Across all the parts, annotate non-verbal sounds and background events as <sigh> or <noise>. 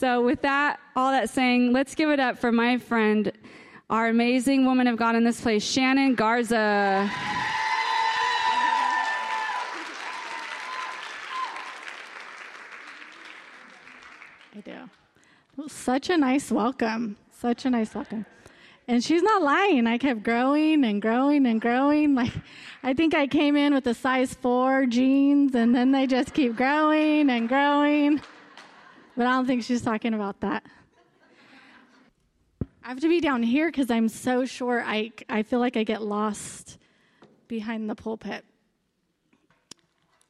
So, with that, all that saying, let's give it up for my friend, our amazing woman of God in this place, Shannon Garza. I do. Such a nice welcome. Such a nice welcome. And she's not lying. I kept growing and growing and growing. Like, I think I came in with a size four jeans, and then they just keep growing and growing. But I don't think she's talking about that. I have to be down here because I'm so short. I, I feel like I get lost behind the pulpit.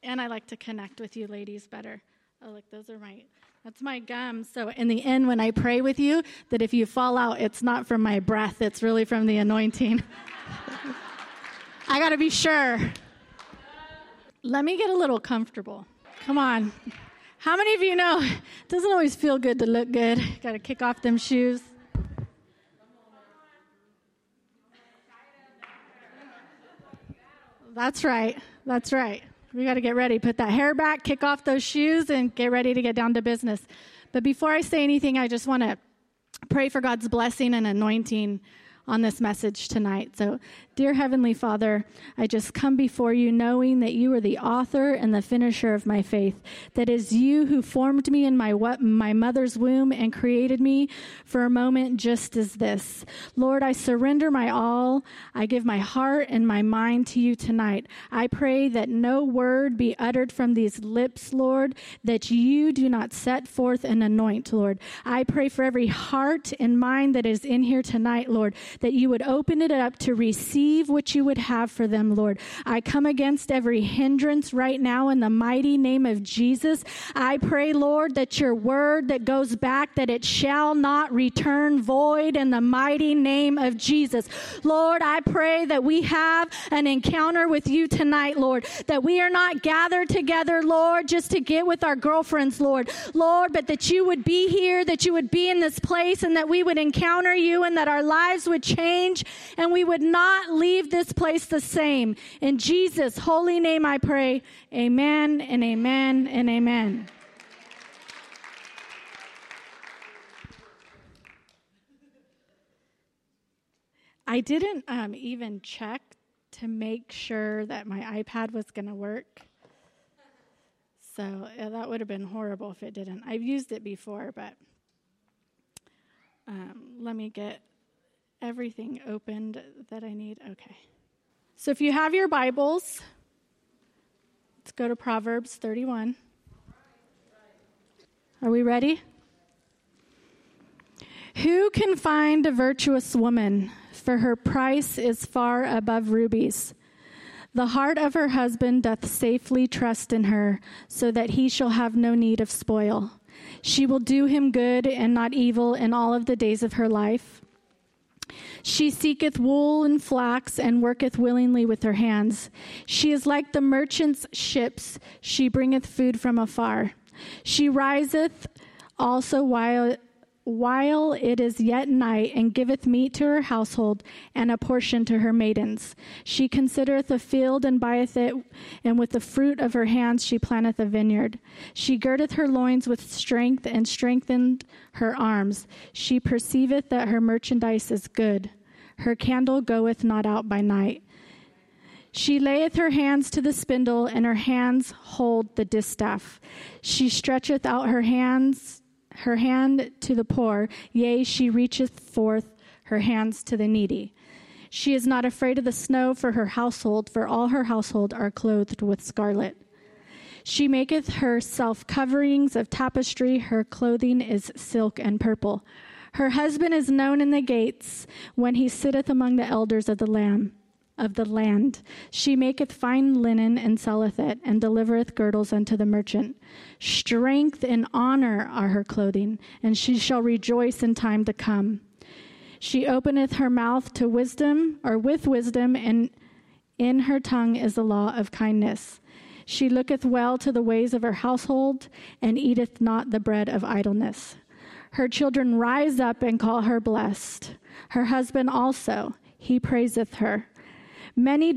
And I like to connect with you ladies better. Oh, look, those are my that's my gum. So, in the end, when I pray with you, that if you fall out, it's not from my breath, it's really from the anointing. <laughs> I got to be sure. Let me get a little comfortable. Come on. How many of you know it <laughs> doesn't always feel good to look good? <laughs> Got to kick off them shoes. That's right. That's right. We got to get ready. Put that hair back, kick off those shoes, and get ready to get down to business. But before I say anything, I just want to pray for God's blessing and anointing on this message tonight. So, dear Heavenly Father, I just come before you knowing that you are the author and the finisher of my faith. That is you who formed me in my my mother's womb and created me for a moment just as this. Lord, I surrender my all. I give my heart and my mind to you tonight. I pray that no word be uttered from these lips, Lord, that you do not set forth and anoint, Lord. I pray for every heart and mind that is in here tonight, Lord, that you would open it up to receive what you would have for them, Lord. I come against every hindrance right now in the mighty name of Jesus. I pray, Lord, that your word that goes back, that it shall not return void in the mighty name of Jesus. Lord, I pray that we have an encounter with you tonight, Lord, that we are not gathered together, Lord, just to get with our girlfriends, Lord. Lord, but that you would be here, that you would be in this place, and that we would encounter you, and that our lives would change and we would not leave this place the same. In Jesus' holy name I pray. Amen and amen and amen. I didn't um, even check to make sure that my iPad was going to work. So yeah, that would have been horrible if it didn't. I've used it before, but um, let me get everything opened that I need? Okay. So if you have your Bibles, let's go to Proverbs 31. Are we ready? Who can find a virtuous woman? For her price is far above rubies. The heart of her husband doth safely trust in her, so that he shall have no need of spoil. She will do him good and not evil in all of the days of her life. She seeketh wool and flax and worketh willingly with her hands. She is like the merchant's ships. She bringeth food from afar. She riseth also while while it is yet night, and giveth meat to her household, and a portion to her maidens. She considereth a field and buyeth it, and with the fruit of her hands she planteth a vineyard. She girdeth her loins with strength, and strengthened her arms. She perceiveth that her merchandise is good. Her candle goeth not out by night. She layeth her hands to the spindle, and her hands hold the distaff. She stretcheth out her hands her hand to the poor, yea, she reacheth forth her hands to the needy. She is not afraid of the snow for her household, for all her household are clothed with scarlet. She maketh herself coverings of tapestry, her clothing is silk and purple. Her husband is known in the gates when he sitteth among the elders of the lamb of the land. She maketh fine linen and selleth it, and delivereth girdles unto the merchant. Strength and honor are her clothing, and she shall rejoice in time to come. She openeth her mouth to wisdom, or with wisdom, and in her tongue is the law of kindness. She looketh well to the ways of her household, and eateth not the bread of idleness. Her children rise up and call her blessed. Her husband also, he praiseth her. Many,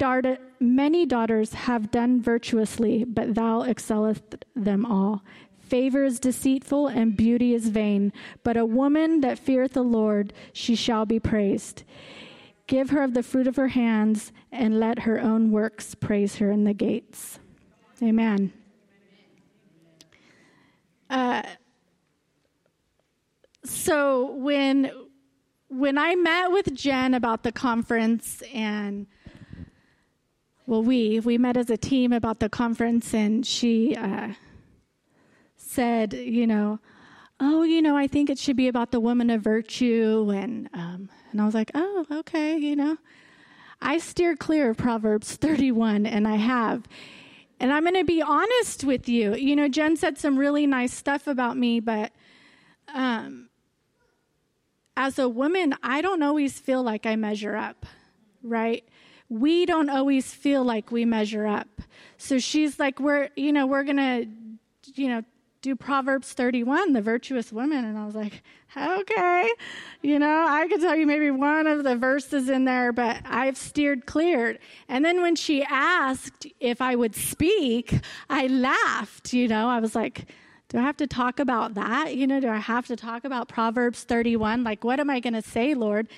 many daughters have done virtuously, but thou excellest them all. favor is deceitful and beauty is vain, but a woman that feareth the Lord, she shall be praised. Give her of the fruit of her hands, and let her own works praise her in the gates. Amen. Uh, so when when I met with Jen about the conference and well, we we met as a team about the conference, and she uh, said, you know, oh, you know, I think it should be about the woman of virtue, and um, and I was like, oh, okay, you know, I steer clear of Proverbs 31, and I have. And I'm going to be honest with you. You know, Jen said some really nice stuff about me, but um, as a woman, I don't always feel like I measure up, right? We don't always feel like we measure up. So she's like, we're, you know, we're going to, you know, do Proverbs 31, the virtuous woman. And I was like, okay. You know, I could tell you maybe one of the verses in there, but I've steered clear. And then when she asked if I would speak, I laughed. You know, I was like, do I have to talk about that? You know, do I have to talk about Proverbs 31? Like, what am I going to say, Lord?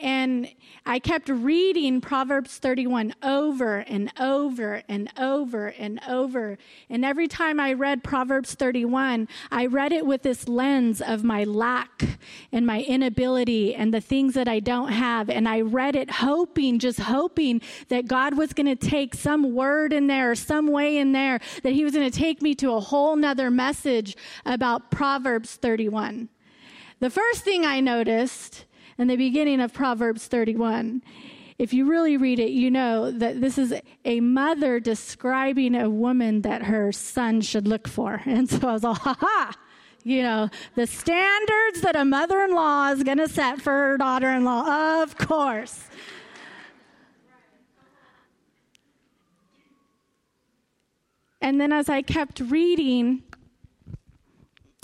And I kept reading Proverbs 31 over and over and over and over. And every time I read Proverbs 31, I read it with this lens of my lack and my inability and the things that I don't have. And I read it hoping, just hoping that God was going to take some word in there some way in there that He was going to take me to a whole nother message about Proverbs 31. The first thing I noticed in the beginning of Proverbs 31. If you really read it, you know that this is a mother describing a woman that her son should look for. <laughs> And so I was all, ha ha! You know, the standards that a mother in law is going to set for her daughter in law, of course. And then as I kept reading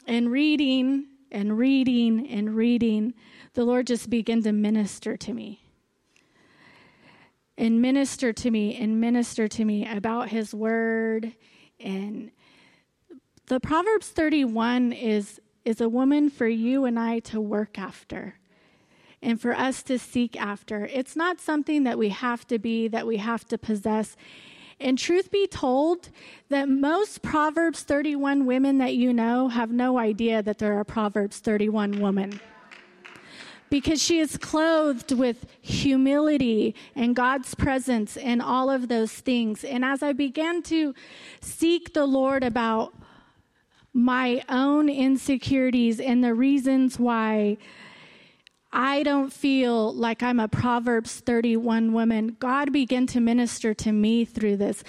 and reading and reading and reading, the Lord just began to minister to me. And minister to me and minister to me about his word. And the Proverbs 31 is, is a woman for you and I to work after and for us to seek after. It's not something that we have to be, that we have to possess. And truth be told, that most Proverbs 31 women that you know have no idea that there are Proverbs 31 women because she is clothed with humility and God's presence and all of those things. And as I began to seek the Lord about my own insecurities and the reasons why I don't feel like I'm a Proverbs 31 woman. God began to minister to me through this.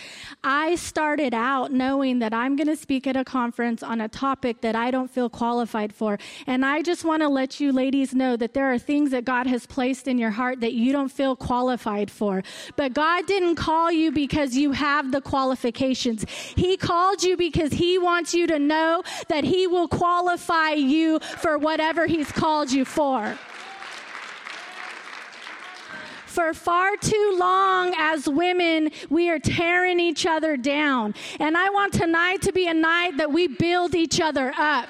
I started out knowing that I'm going to speak at a conference on a topic that I don't feel qualified for. And I just want to let you ladies know that there are things that God has placed in your heart that you don't feel qualified for. But God didn't call you because you have the qualifications. He called you because He wants you to know that He will qualify you for whatever He's called you for for far too long as women, we are tearing each other down. And I want tonight to be a night that we build each other up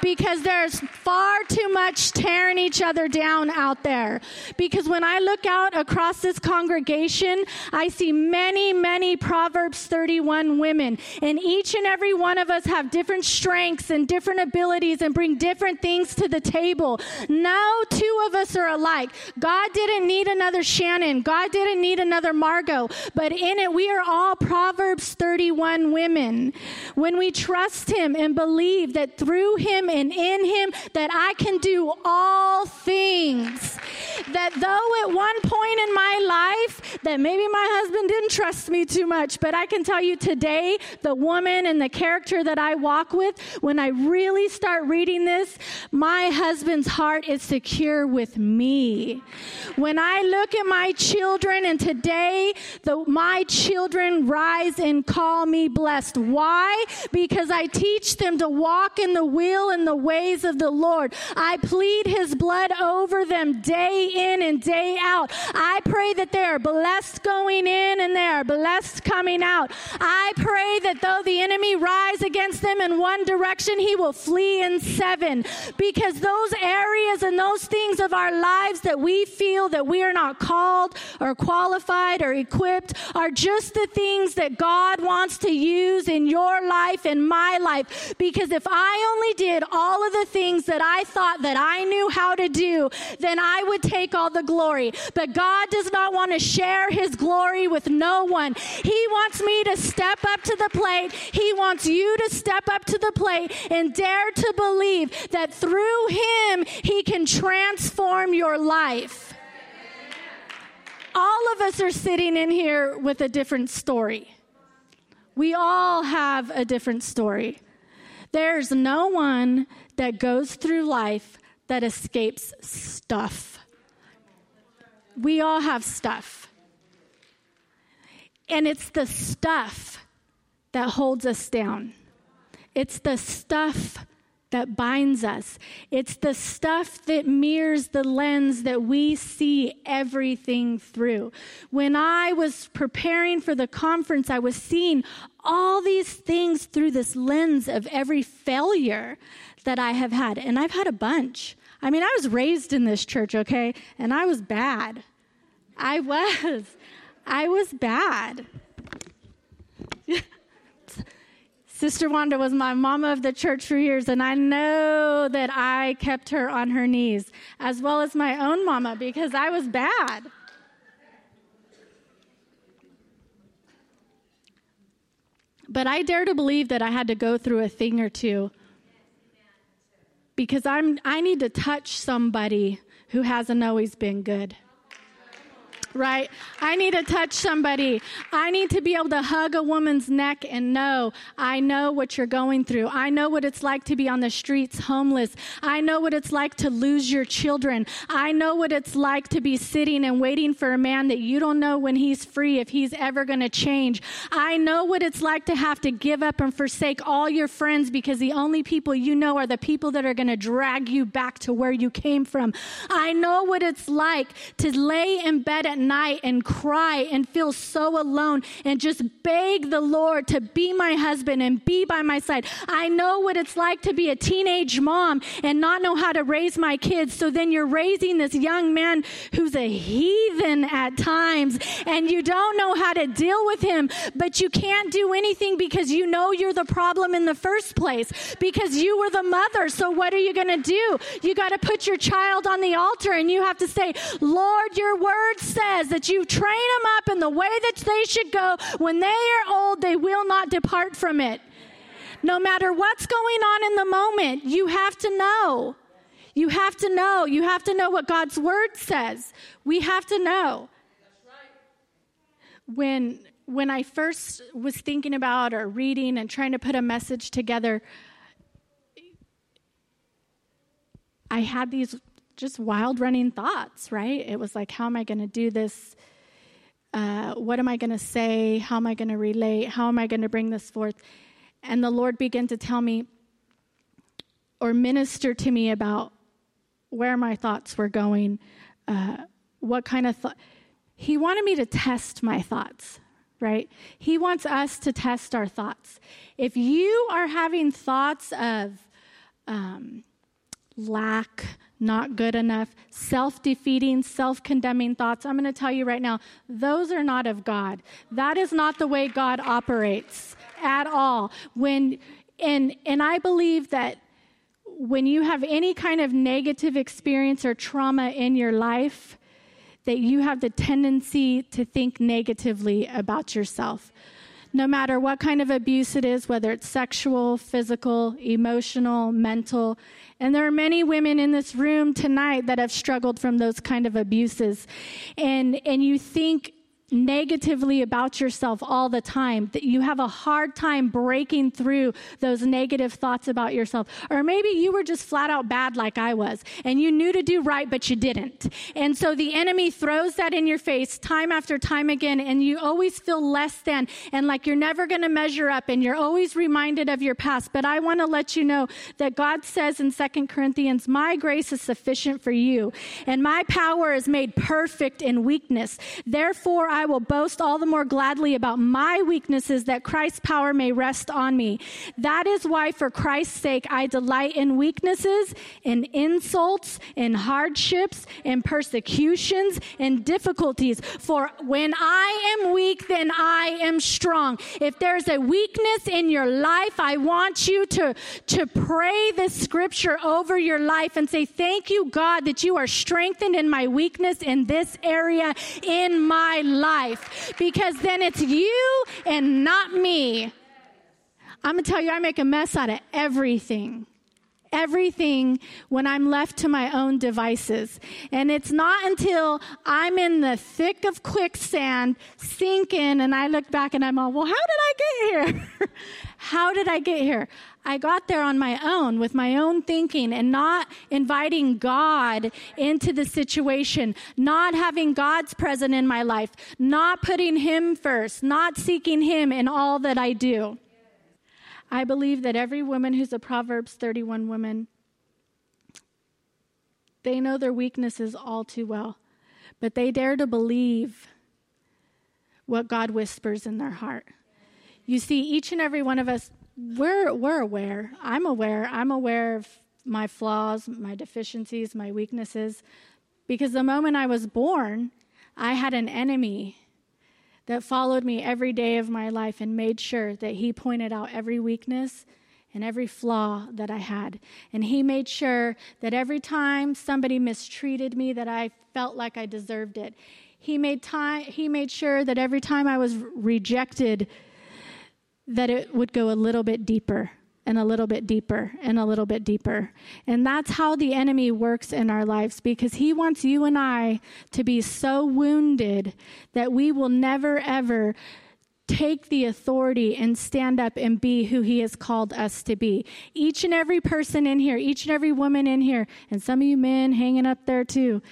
because there's far too much tearing each other down out there. Because when I look out across this congregation, I see many, many Proverbs 31 women. And each and every one of us have different strengths and different abilities and bring different things to the table. No two of us are alike. God didn't need another Shannon. God didn't need another Margot. But in it, we are all Proverbs 31 women. When we trust Him and believe that through Him and in Him, that I can do all things. That though at one point in my life, that maybe my husband didn't trust me too much, but I can tell you today, the woman and the character that I walk with, when I really start reading this, my husband's heart is secure with me. When I look at my children, and today the, my children rise and call me blessed. Why? Because I teach them to walk in the will and the ways of the Lord. I plead his blood over them day in and day out. I pray that they are blessed going in and they are blessed coming out. I pray that though the enemy rise against them in one direction, he will flee in seven. Because those areas and those things of our lives that we feel that we are not called or qualified or equipped are just the things that God wants to use in your life and my life. Because if I only did all of the things that I thought that I knew how to do, then I would take all the glory. But God does not want to share his glory with no one. He wants me to step up to the plate. He wants you to step up to the plate and dare to believe that through him, he can transform your life. All of us are sitting in here with a different story. We all have a different story. There's no one that goes through life that escapes stuff. We all have stuff. And it's the stuff that holds us down. It's the stuff that binds us. It's the stuff that mirrors the lens that we see everything through. When I was preparing for the conference, I was seeing all these things through this lens of every failure that I have had. And I've had a bunch. I mean, I was raised in this church, okay? And I was bad. I was. I was bad. <laughs> Sister Wanda was my mama of the church for years, and I know that I kept her on her knees, as well as my own mama, because I was bad. But I dare to believe that I had to go through a thing or two because I'm, I need to touch somebody who hasn't always been good right? I need to touch somebody. I need to be able to hug a woman's neck and know, I know what you're going through. I know what it's like to be on the streets homeless. I know what it's like to lose your children. I know what it's like to be sitting and waiting for a man that you don't know when he's free, if he's ever going to change. I know what it's like to have to give up and forsake all your friends because the only people you know are the people that are going to drag you back to where you came from. I know what it's like to lay in bed at night and cry and feel so alone and just beg the Lord to be my husband and be by my side. I know what it's like to be a teenage mom and not know how to raise my kids. So then you're raising this young man who's a heathen at times and you don't know how to deal with him, but you can't do anything because you know you're the problem in the first place because you were the mother. So what are you going to do? You got to put your child on the altar and you have to say, Lord, your word says says that you train them up in the way that they should go. When they are old, they will not depart from it. No matter what's going on in the moment, you have to know. You have to know. You have to know what God's word says. We have to know. When when I first was thinking about or reading and trying to put a message together, I had these just wild running thoughts, right? It was like, how am I going to do this? Uh, what am I going to say? How am I going to relate? How am I going to bring this forth? And the Lord began to tell me or minister to me about where my thoughts were going, uh, what kind of thought. He wanted me to test my thoughts, right? He wants us to test our thoughts. If you are having thoughts of um, lack, not good enough, self defeating, self condemning thoughts, I'm going to tell you right now, those are not of God. That is not the way God operates at all. When, and, and I believe that when you have any kind of negative experience or trauma in your life, that you have the tendency to think negatively about yourself no matter what kind of abuse it is, whether it's sexual, physical, emotional, mental. And there are many women in this room tonight that have struggled from those kind of abuses. And, and you think negatively about yourself all the time, that you have a hard time breaking through those negative thoughts about yourself. Or maybe you were just flat out bad like I was, and you knew to do right, but you didn't. And so the enemy throws that in your face time after time again, and you always feel less than and like you're never going to measure up, and you're always reminded of your past. But I want to let you know that God says in Second Corinthians, My grace is sufficient for you, and my power is made perfect in weakness. Therefore, I will boast all the more gladly about my weaknesses that Christ's power may rest on me. That is why, for Christ's sake, I delight in weaknesses, in insults, in hardships, in persecutions, in difficulties. For when I am weak, then I am strong. If there's a weakness in your life, I want you to, to pray this scripture over your life and say, Thank you, God, that you are strengthened in my weakness in this area in my life. Because then it's you and not me. I'm going to tell you, I make a mess out of everything everything when I'm left to my own devices. And it's not until I'm in the thick of quicksand, sinking, and I look back and I'm all, well, how did I get here? <laughs> how did I get here? I got there on my own with my own thinking and not inviting God into the situation, not having God's presence in my life, not putting Him first, not seeking Him in all that I do. I believe that every woman who's a Proverbs 31 woman, they know their weaknesses all too well, but they dare to believe what God whispers in their heart. You see, each and every one of us, we're, we're aware. I'm aware. I'm aware of my flaws, my deficiencies, my weaknesses, because the moment I was born, I had an enemy that followed me every day of my life and made sure that He pointed out every weakness and every flaw that I had. And He made sure that every time somebody mistreated me, that I felt like I deserved it. He made time. He made sure that every time I was rejected, that it would go a little bit deeper and a little bit deeper and a little bit deeper. And that's how the enemy works in our lives because he wants you and I to be so wounded that we will never ever take the authority and stand up and be who he has called us to be. Each and every person in here, each and every woman in here, and some of you men hanging up there too.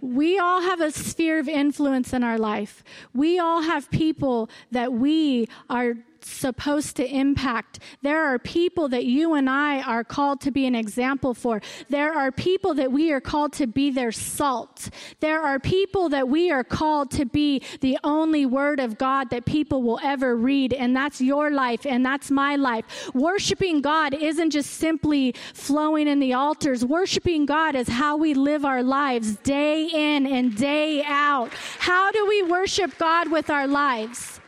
We all have a sphere of influence in our life. We all have people that we are supposed to impact. There are people that you and I are called to be an example for. There are people that we are called to be their salt. There are people that we are called to be the only word of God that people will ever read. And that's your life and that's my life. Worshiping God isn't just simply flowing in the altars. Worshiping God is how we live our lives day in and day out. How do we worship God with our lives?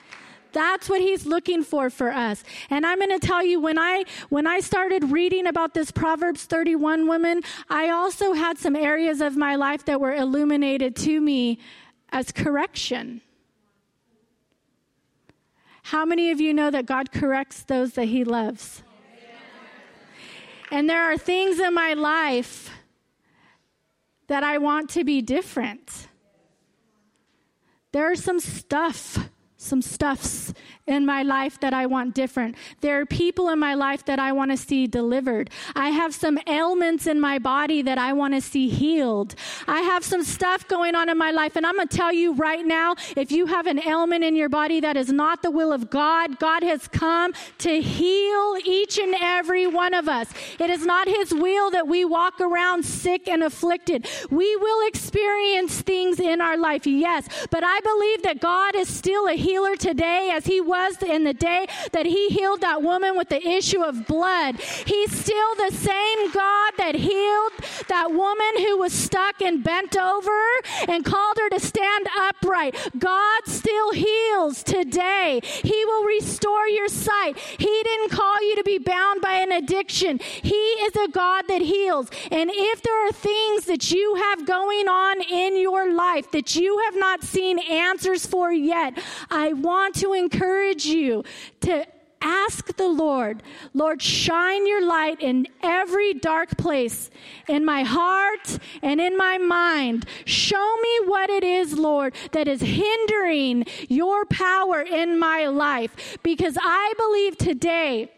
That's what he's looking for for us. And I'm going to tell you when I when I started reading about this Proverbs 31 woman, I also had some areas of my life that were illuminated to me as correction. How many of you know that God corrects those that he loves? And there are things in my life that I want to be different. There's some stuff some stuffs in my life that I want different. There are people in my life that I want to see delivered. I have some ailments in my body that I want to see healed. I have some stuff going on in my life, and I'm going to tell you right now if you have an ailment in your body that is not the will of God, God has come to heal each and every one of us. It is not His will that we walk around sick and afflicted. We will experience things in our life, yes, but I believe that God is still a healer today as He was in the day that he healed that woman with the issue of blood. He's still the same God that healed that woman who was stuck and bent over and called her to stand upright. God still heals today. He will restore your sight. He didn't call you to be bound by an addiction. He is a God that heals. And if there are things that you have going on in your life that you have not seen answers for yet, I want to encourage encourage you to ask the Lord, Lord, shine your light in every dark place in my heart and in my mind. Show me what it is, Lord, that is hindering your power in my life. Because I believe today,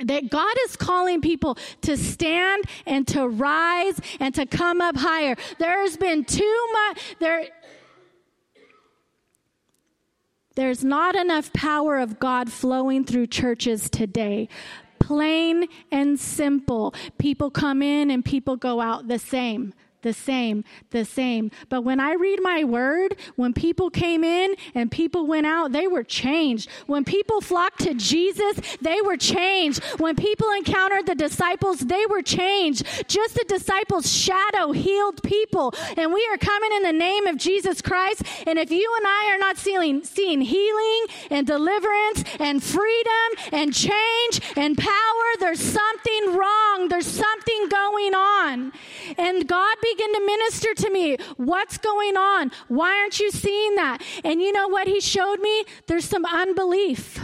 that God is calling people to stand and to rise and to come up higher. There's been too much there there's not enough power of God flowing through churches today. Plain and simple. People come in and people go out the same the same, the same. But when I read my word, when people came in and people went out, they were changed. When people flocked to Jesus, they were changed. When people encountered the disciples, they were changed. Just the disciples' shadow healed people. And we are coming in the name of Jesus Christ. And if you and I are not seeing, seeing healing and deliverance and freedom and change and power, there's something wrong. There's something going on. And God begin to minister to me. What's going on? Why aren't you seeing that? And you know what he showed me? There's some unbelief.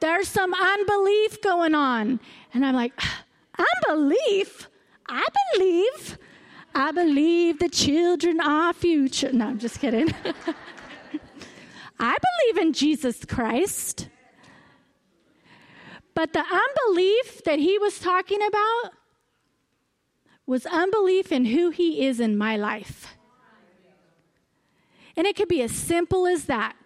There's some unbelief going on. And I'm like, ah, unbelief? I believe. I believe the children are future. No, I'm just kidding. <laughs> I believe in Jesus Christ. But the unbelief that he was talking about was unbelief in who He is in my life. And it could be as simple as that.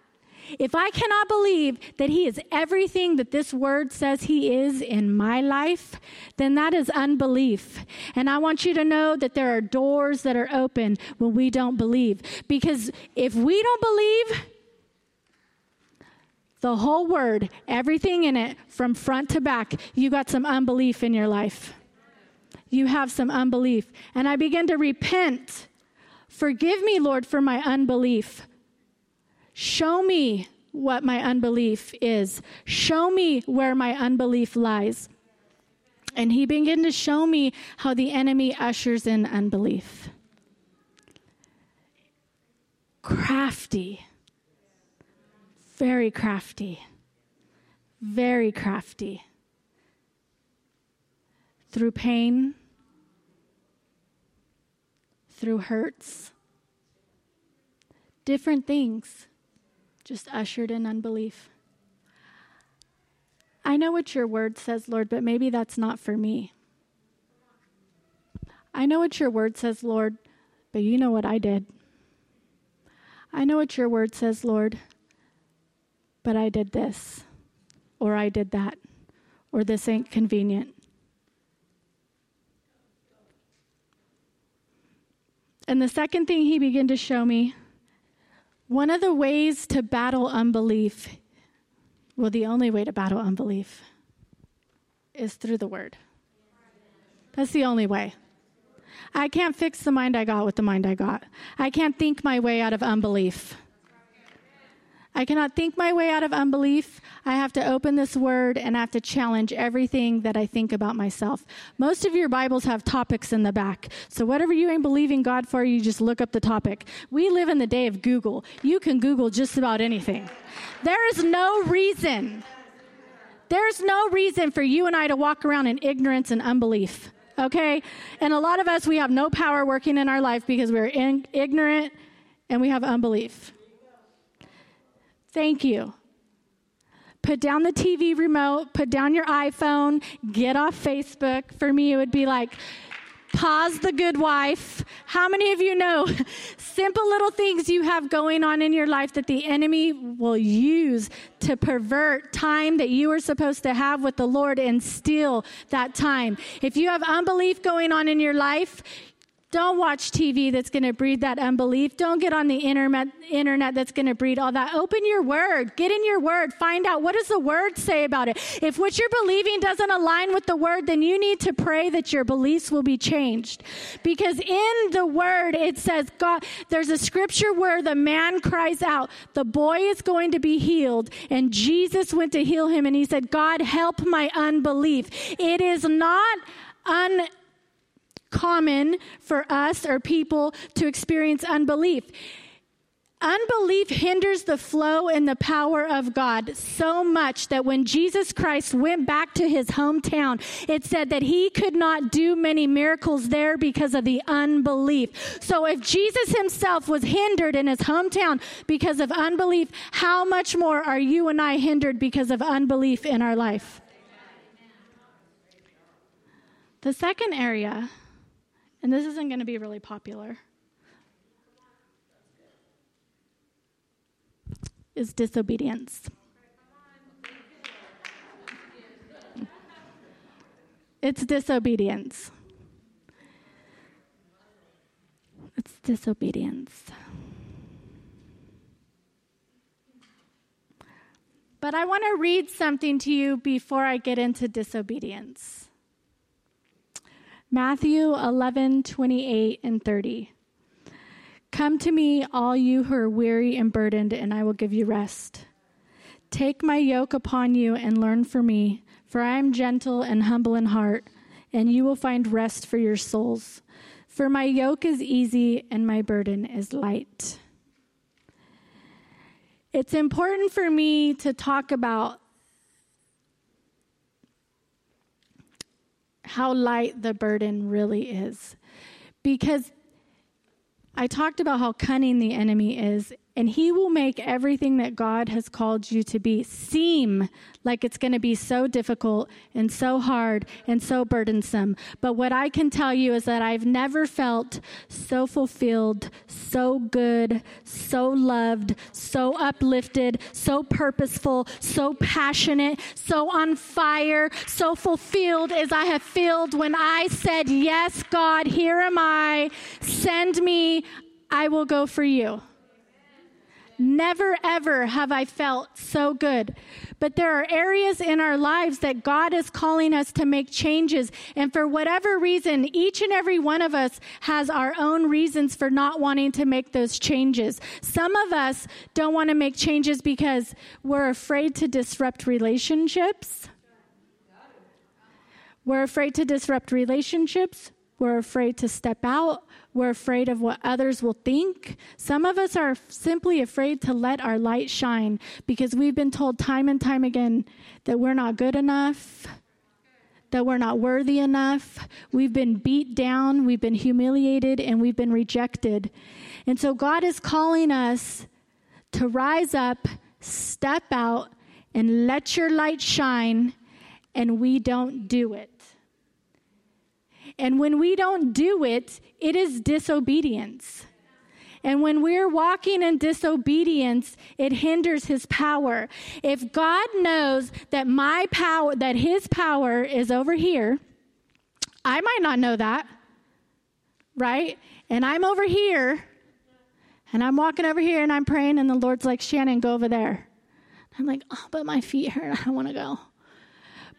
If I cannot believe that He is everything that this word says He is in my life, then that is unbelief. And I want you to know that there are doors that are open when we don't believe. Because if we don't believe, the whole word, everything in it, from front to back, you got some unbelief in your life you have some unbelief. And I begin to repent. Forgive me, Lord, for my unbelief. Show me what my unbelief is. Show me where my unbelief lies. And he began to show me how the enemy ushers in unbelief. Crafty. Very crafty. Very crafty. Through pain, through hurts, different things, just ushered in unbelief. I know what your word says, Lord, but maybe that's not for me. I know what your word says, Lord, but you know what I did. I know what your word says, Lord, but I did this, or I did that, or this ain't convenient. And the second thing he began to show me one of the ways to battle unbelief, well, the only way to battle unbelief is through the word. That's the only way. I can't fix the mind I got with the mind I got. I can't think my way out of unbelief. I cannot think my way out of unbelief. I have to open this word and I have to challenge everything that I think about myself. Most of your Bibles have topics in the back. So whatever you ain't believing God for, you just look up the topic. We live in the day of Google. You can Google just about anything. There is no reason. There's no reason for you and I to walk around in ignorance and unbelief. Okay? And a lot of us, we have no power working in our life because we're in, ignorant and we have unbelief. Thank you. Put down the TV remote, put down your iPhone, get off Facebook. For me, it would be like, pause the good wife. How many of you know <laughs> simple little things you have going on in your life that the enemy will use to pervert time that you are supposed to have with the Lord and steal that time? If you have unbelief going on in your life, don't watch TV that's going to breed that unbelief. Don't get on the internet, internet that's going to breed all that. Open your word. Get in your word. Find out what does the word say about it. If what you're believing doesn't align with the word, then you need to pray that your beliefs will be changed. Because in the word, it says, God, there's a scripture where the man cries out, the boy is going to be healed. And Jesus went to heal him and he said, God, help my unbelief. It is not un common for us or people to experience unbelief. Unbelief hinders the flow and the power of God so much that when Jesus Christ went back to his hometown, it said that he could not do many miracles there because of the unbelief. So if Jesus himself was hindered in his hometown because of unbelief, how much more are you and I hindered because of unbelief in our life? The second area, and this isn't going to be really popular is disobedience. It's disobedience. It's disobedience. But I want to read something to you before I get into disobedience. Matthew 11, 28 and 30. Come to me, all you who are weary and burdened, and I will give you rest. Take my yoke upon you and learn from me, for I am gentle and humble in heart, and you will find rest for your souls. For my yoke is easy and my burden is light. It's important for me to talk about how light the burden really is. Because I talked about how cunning the enemy is, and he will make everything that God has called you to be seem like it's going to be so difficult and so hard and so burdensome. But what I can tell you is that I've never felt so fulfilled, so good, so loved, so uplifted, so purposeful, so passionate, so on fire, so fulfilled as I have felt when I said, Yes, God, here am I. Send me. I will go for you. Never ever have I felt so good. But there are areas in our lives that God is calling us to make changes. And for whatever reason, each and every one of us has our own reasons for not wanting to make those changes. Some of us don't want to make changes because we're afraid to disrupt relationships. We're afraid to disrupt relationships. We're afraid to step out. We're afraid of what others will think. Some of us are simply afraid to let our light shine because we've been told time and time again that we're not good enough, that we're not worthy enough. We've been beat down, we've been humiliated, and we've been rejected. And so God is calling us to rise up, step out, and let your light shine, and we don't do it. And when we don't do it, it is disobedience. And when we're walking in disobedience, it hinders his power. If God knows that my power, that his power is over here, I might not know that, right? And I'm over here, and I'm walking over here and I'm praying, and the Lord's like, Shannon, go over there. I'm like, oh, but my feet hurt. I don't want to go.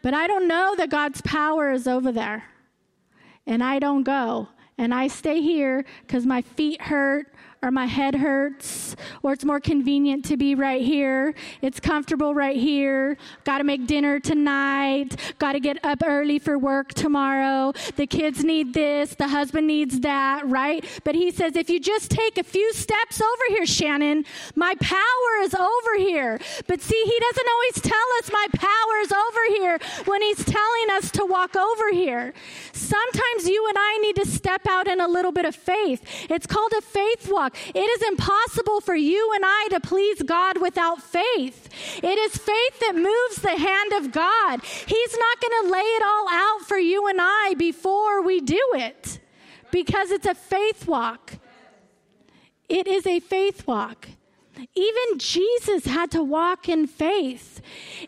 But I don't know that God's power is over there and I don't go and I stay here because my feet hurt or my head hurts, or it's more convenient to be right here. It's comfortable right here. Got to make dinner tonight. Got to get up early for work tomorrow. The kids need this. The husband needs that, right? But he says, if you just take a few steps over here, Shannon, my power is over here. But see, he doesn't always tell us my power is over here when he's telling us to walk over here. Sometimes you and I need to step out in a little bit of faith. It's called a faith walk. It is impossible for you and I to please God without faith. It is faith that moves the hand of God. He's not going to lay it all out for you and I before we do it because it's a faith walk. It is a faith walk. Even Jesus had to walk in faith.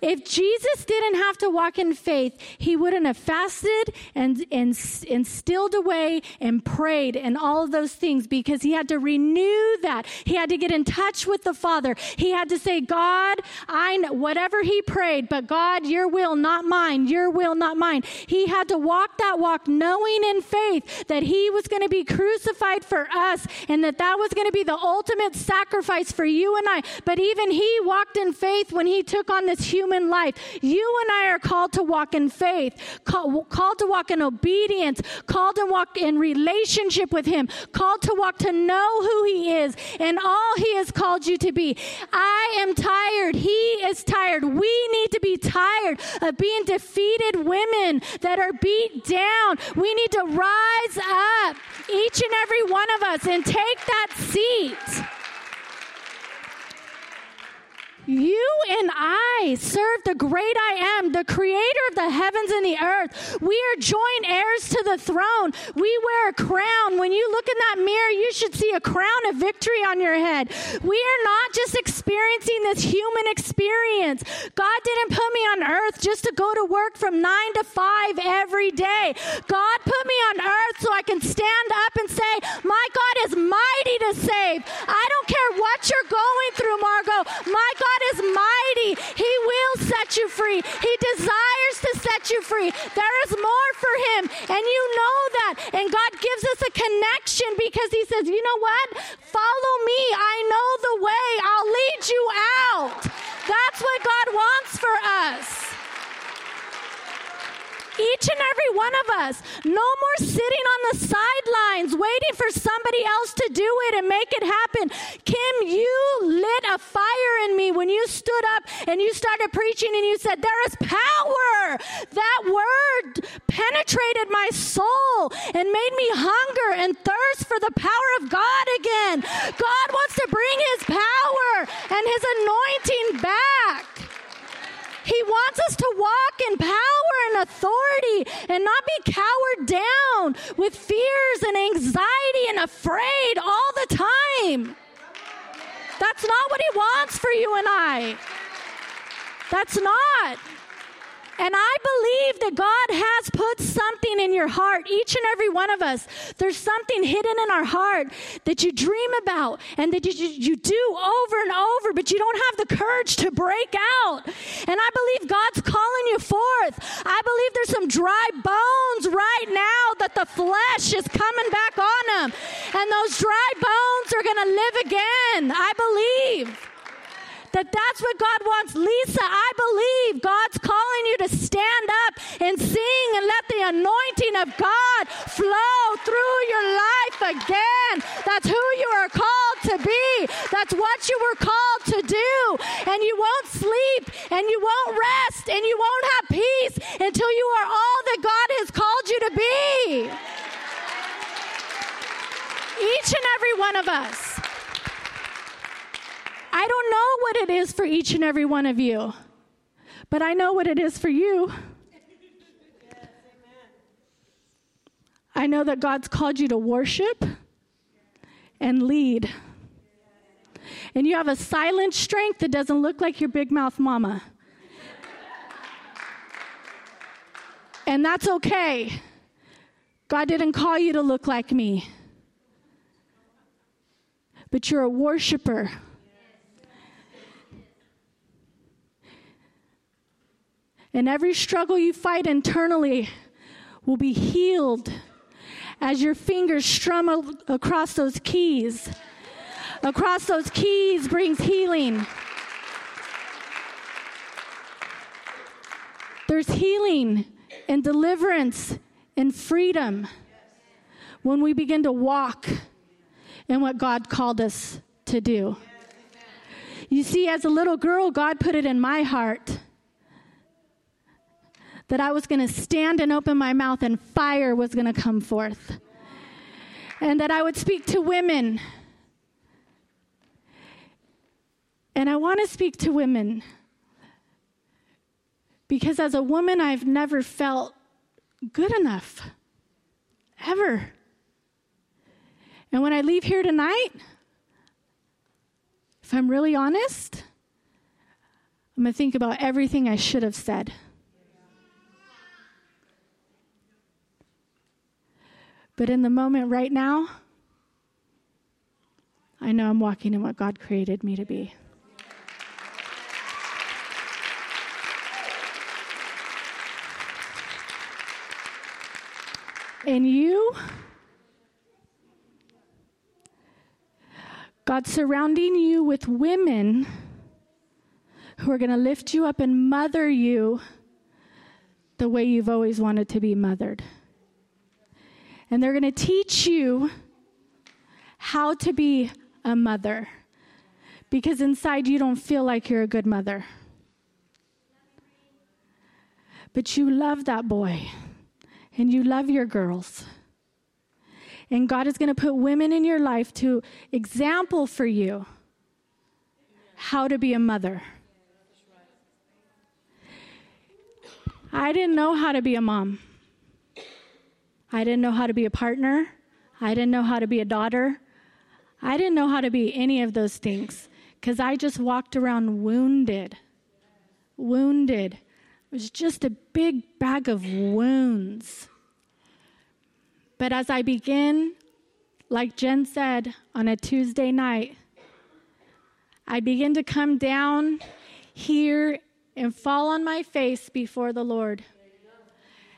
If Jesus didn't have to walk in faith, he wouldn't have fasted and, and, and stilled away and prayed and all of those things because he had to renew that. He had to get in touch with the Father. He had to say, God, I know, whatever he prayed, but God, your will, not mine, your will, not mine. He had to walk that walk knowing in faith that he was going to be crucified for us and that that was going to be the ultimate sacrifice for you and I. But even he walked in faith when he took on the this human life. You and I are called to walk in faith, call, called to walk in obedience, called to walk in relationship with Him, called to walk to know who He is and all He has called you to be. I am tired. He is tired. We need to be tired of being defeated women that are beat down. We need to rise up, each and every one of us, and take that seat. You and I serve the great I am, the creator of the heavens and the earth. We are joint heirs to the throne. We wear a crown. When you look in that mirror, you should see a crown of victory on your head. We are not just experiencing this human experience. God didn't put me on earth just to go to work from nine to five every day. God put me on earth so I can stand up and say, My God is mighty to save. I don't care what you're going through, Margot. My God God is mighty. He will set you free. He desires to set you free. There is more for him, and you know that. And God gives us a connection because he says, you know what? Follow me. I know the way. I'll lead you out. That's what God wants for us. Each and every one of us. No more sitting on the sidelines waiting for somebody else to do it and make it happen. Kim, you lit a fire in me when you stood up and you started preaching and you said, There is power. That word penetrated my soul and made me hunger and thirst for the power of God again. God wants to bring his power and his anointing back. He wants us to walk in power and authority and not be cowered down with fears and anxiety and afraid all the time. That's not what He wants for you and I. That's not. And I believe that God has put something in your heart, each and every one of us. There's something hidden in our heart that you dream about and that you, you do over and over, but you don't have the courage to break out. And I believe God's calling you forth. I believe there's some dry bones right now that the flesh is coming back on them. And those dry bones are going to live again. I believe that that's what God wants. Lisa, I believe God's calling you to stand up and sing and let the anointing of God flow through your life again. That's who you are called to be. That's what you were called to do. And you won't sleep and you won't rest and you won't have peace until you are all that God has called you to be. Each and every one of us. I don't know what it is for each and every one of you, but I know what it is for you. I know that God's called you to worship and lead. And you have a silent strength that doesn't look like your big mouth mama. And that's okay. God didn't call you to look like me. But you're a worshiper. And every struggle you fight internally will be healed as your fingers strum across those keys. Across those keys brings healing. There's healing and deliverance and freedom when we begin to walk in what God called us to do. You see, as a little girl, God put it in my heart that I was going to stand and open my mouth and fire was going to come forth. And that I would speak to women. And I want to speak to women because as a woman, I've never felt good enough. Ever. And when I leave here tonight, if I'm really honest, I'm going to think about everything I should have said. But in the moment right now, I know I'm walking in what God created me to be. And you, God surrounding you with women who are going to lift you up and mother you the way you've always wanted to be mothered. And they're going to teach you how to be a mother because inside you don't feel like you're a good mother. But you love that boy and you love your girls. And God is going to put women in your life to example for you how to be a mother. I didn't know how to be a mom. I didn't know how to be a partner. I didn't know how to be a daughter. I didn't know how to be any of those things because I just walked around wounded. Wounded. It was just a big bag of wounds. But as I begin, like Jen said, on a Tuesday night, I begin to come down here and fall on my face before the Lord.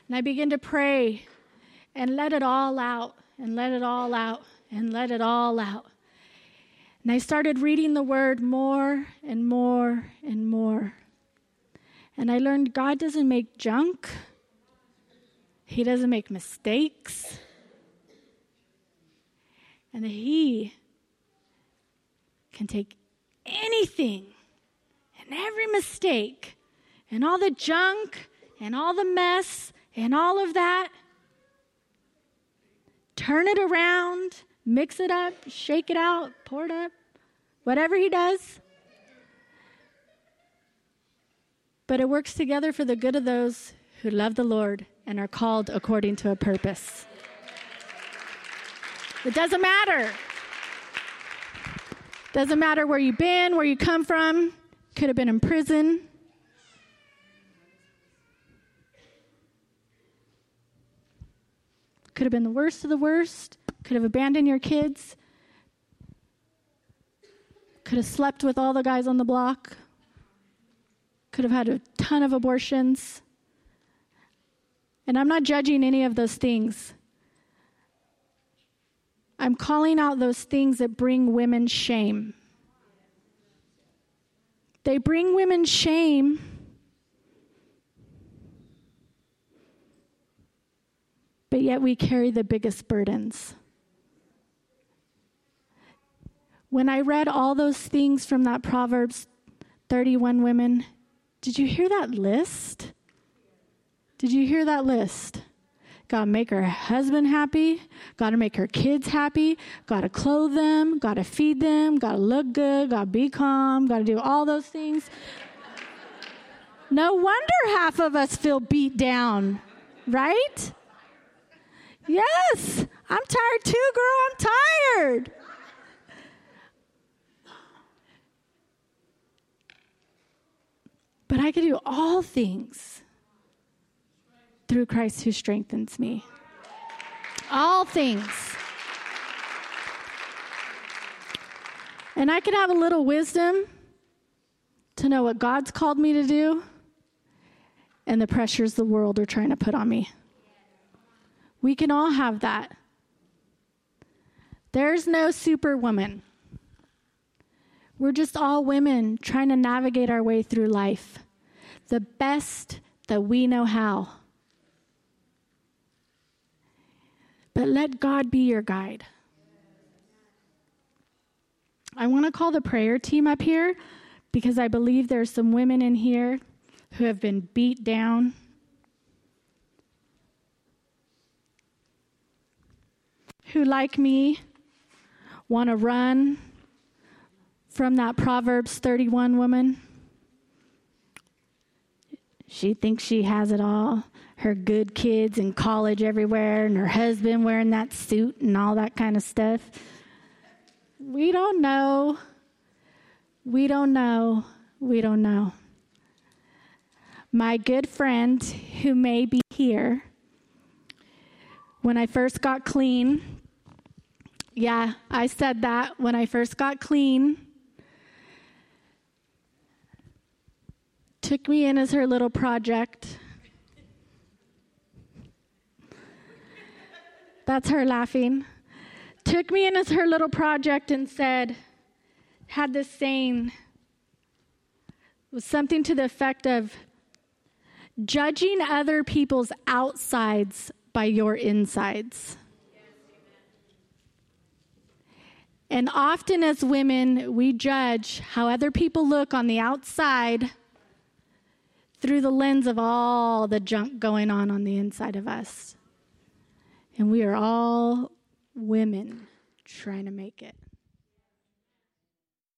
And I begin to pray and let it all out, and let it all out, and let it all out. And I started reading the word more and more and more. And I learned God doesn't make junk, He doesn't make mistakes. And that He can take anything and every mistake and all the junk and all the mess and all of that, turn it around mix it up, shake it out, pour it up, whatever he does. But it works together for the good of those who love the Lord and are called according to a purpose. It doesn't matter. Doesn't matter where you've been, where you come from. Could have been in prison. Could have been the worst of the worst could have abandoned your kids, could have slept with all the guys on the block, could have had a ton of abortions. And I'm not judging any of those things. I'm calling out those things that bring women shame. They bring women shame but yet we carry the biggest burdens. When I read all those things from that Proverbs 31 women, did you hear that list? Did you hear that list? Got to make her husband happy. Got to make her kids happy. Got to clothe them. Got to feed them. Got to look good. Got to be calm. Got to do all those things. No wonder half of us feel beat down, right? Yes, I'm tired too, girl. I'm tired. But I can do all things through Christ who strengthens me. All things. And I can have a little wisdom to know what God's called me to do and the pressures the world are trying to put on me. We can all have that. There's no superwoman. We're just all women trying to navigate our way through life the best that we know how. But let God be your guide. I want to call the prayer team up here because I believe there's some women in here who have been beat down. Who, like me, want to run from that Proverbs 31 woman. She thinks she has it all. Her good kids in college everywhere, and her husband wearing that suit and all that kind of stuff. We don't know. We don't know. We don't know. My good friend, who may be here, when I first got clean, yeah, I said that when I first got clean. Took me in as her little project. That's her laughing. Took me in as her little project and said, had this saying was something to the effect of judging other people's outsides by your insides. And often, as women, we judge how other people look on the outside through the lens of all the junk going on on the inside of us. And we are all women trying to make it.